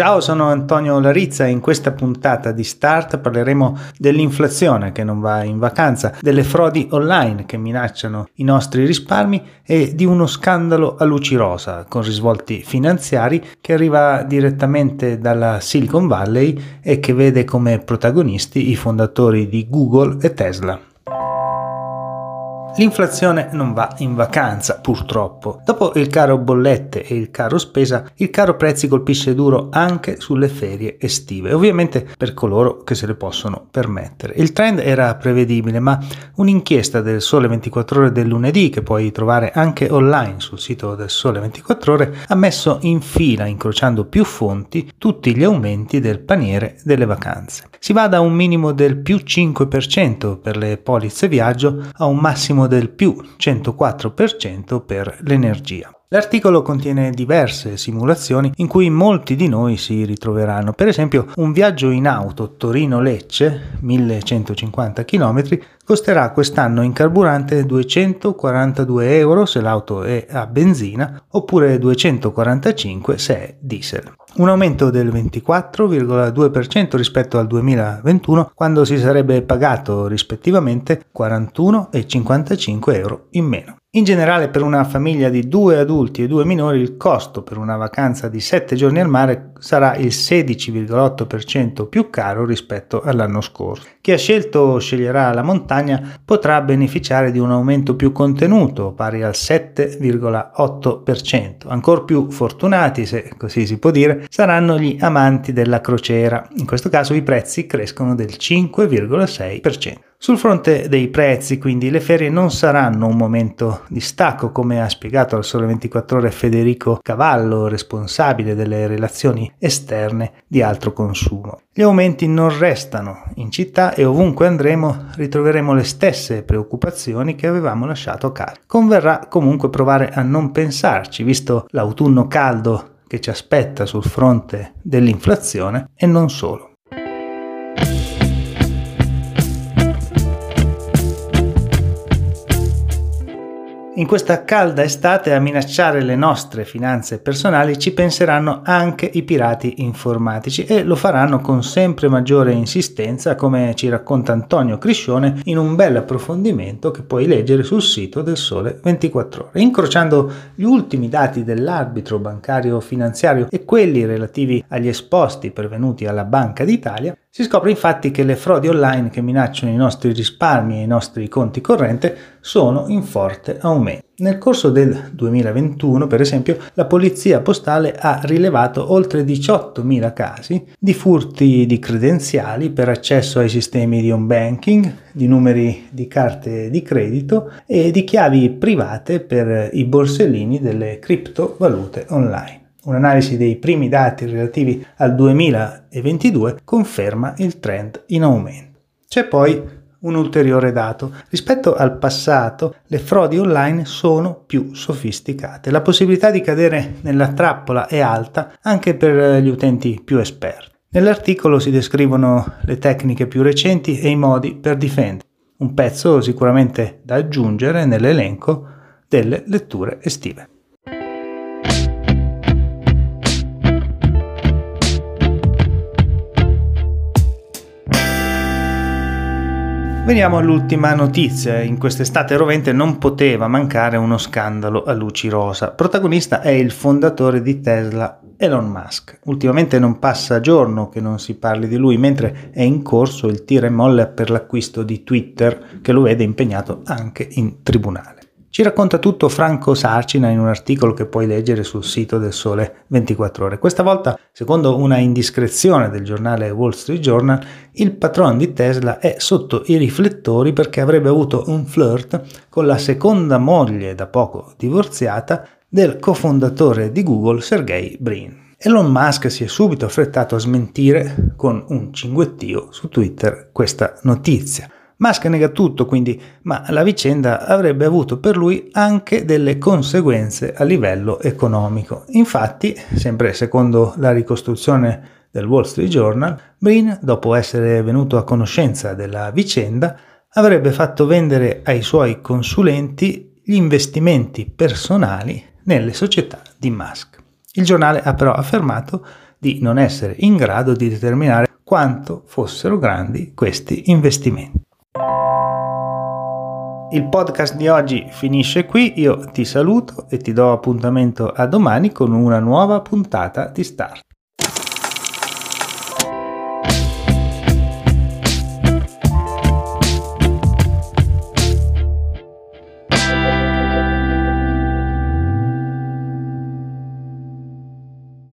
Ciao, sono Antonio Larizza e in questa puntata di Start parleremo dell'inflazione che non va in vacanza, delle frodi online che minacciano i nostri risparmi e di uno scandalo a luci rosa con risvolti finanziari che arriva direttamente dalla Silicon Valley e che vede come protagonisti i fondatori di Google e Tesla. L'inflazione non va in vacanza, purtroppo. Dopo il caro bollette e il caro spesa, il caro prezzi colpisce duro anche sulle ferie estive, ovviamente per coloro che se le possono permettere. Il trend era prevedibile, ma un'inchiesta del Sole 24 ore del lunedì, che puoi trovare anche online sul sito del Sole 24 ore, ha messo in fila, incrociando più fonti, tutti gli aumenti del paniere delle vacanze. Si va da un minimo del più 5% per le polizze viaggio a un massimo del più 104% per l'energia. L'articolo contiene diverse simulazioni in cui molti di noi si ritroveranno. Per esempio, un viaggio in auto Torino-Lecce, 1150 km, costerà quest'anno in carburante 242 euro se l'auto è a benzina oppure 245 se è diesel. Un aumento del 24,2% rispetto al 2021 quando si sarebbe pagato rispettivamente 41 e 55 euro in meno. In generale per una famiglia di due adulti e due minori il costo per una vacanza di 7 giorni al mare sarà il 16,8% più caro rispetto all'anno scorso. Chi ha scelto sceglierà la montagna potrà beneficiare di un aumento più contenuto, pari al 7,8%. Ancora più fortunati, se così si può dire, saranno gli amanti della crociera. In questo caso i prezzi crescono del 5,6%. Sul fronte dei prezzi, quindi, le ferie non saranno un momento di stacco, come ha spiegato al Sole 24 Ore Federico Cavallo, responsabile delle relazioni esterne di altro consumo. Gli aumenti non restano in città e ovunque andremo ritroveremo le stesse preoccupazioni che avevamo lasciato a casa. Converrà comunque provare a non pensarci, visto l'autunno caldo che ci aspetta sul fronte dell'inflazione e non solo. In questa calda estate a minacciare le nostre finanze personali ci penseranno anche i pirati informatici e lo faranno con sempre maggiore insistenza come ci racconta Antonio Criscione in un bel approfondimento che puoi leggere sul sito del Sole 24 ore. Incrociando gli ultimi dati dell'arbitro bancario finanziario e quelli relativi agli esposti pervenuti alla Banca d'Italia, si scopre infatti che le frodi online che minacciano i nostri risparmi e i nostri conti corrente sono in forte aumento. Nel corso del 2021, per esempio, la polizia postale ha rilevato oltre 18.000 casi di furti di credenziali per accesso ai sistemi di home banking, di numeri di carte di credito e di chiavi private per i borsellini delle criptovalute online. Un'analisi dei primi dati relativi al 2022 conferma il trend in aumento. C'è poi un ulteriore dato. Rispetto al passato, le frodi online sono più sofisticate. La possibilità di cadere nella trappola è alta anche per gli utenti più esperti. Nell'articolo si descrivono le tecniche più recenti e i modi per difendere. Un pezzo sicuramente da aggiungere nell'elenco delle letture estive. Veniamo all'ultima notizia. In quest'estate rovente non poteva mancare uno scandalo a luci rosa. Protagonista è il fondatore di Tesla, Elon Musk. Ultimamente non passa giorno che non si parli di lui, mentre è in corso il tira e molla per l'acquisto di Twitter, che lo vede impegnato anche in tribunale. Ci racconta tutto Franco Sarcina in un articolo che puoi leggere sul sito del Sole 24 ore. Questa volta, secondo una indiscrezione del giornale Wall Street Journal, il patron di Tesla è sotto i riflettori perché avrebbe avuto un flirt con la seconda moglie da poco divorziata del cofondatore di Google Sergey Brin. Elon Musk si è subito affrettato a smentire con un cinguettio su Twitter questa notizia Musk nega tutto quindi, ma la vicenda avrebbe avuto per lui anche delle conseguenze a livello economico. Infatti, sempre secondo la ricostruzione del Wall Street Journal, Brin, dopo essere venuto a conoscenza della vicenda, avrebbe fatto vendere ai suoi consulenti gli investimenti personali nelle società di Musk. Il giornale ha però affermato di non essere in grado di determinare quanto fossero grandi questi investimenti. Il podcast di oggi finisce qui, io ti saluto e ti do appuntamento a domani con una nuova puntata di Start.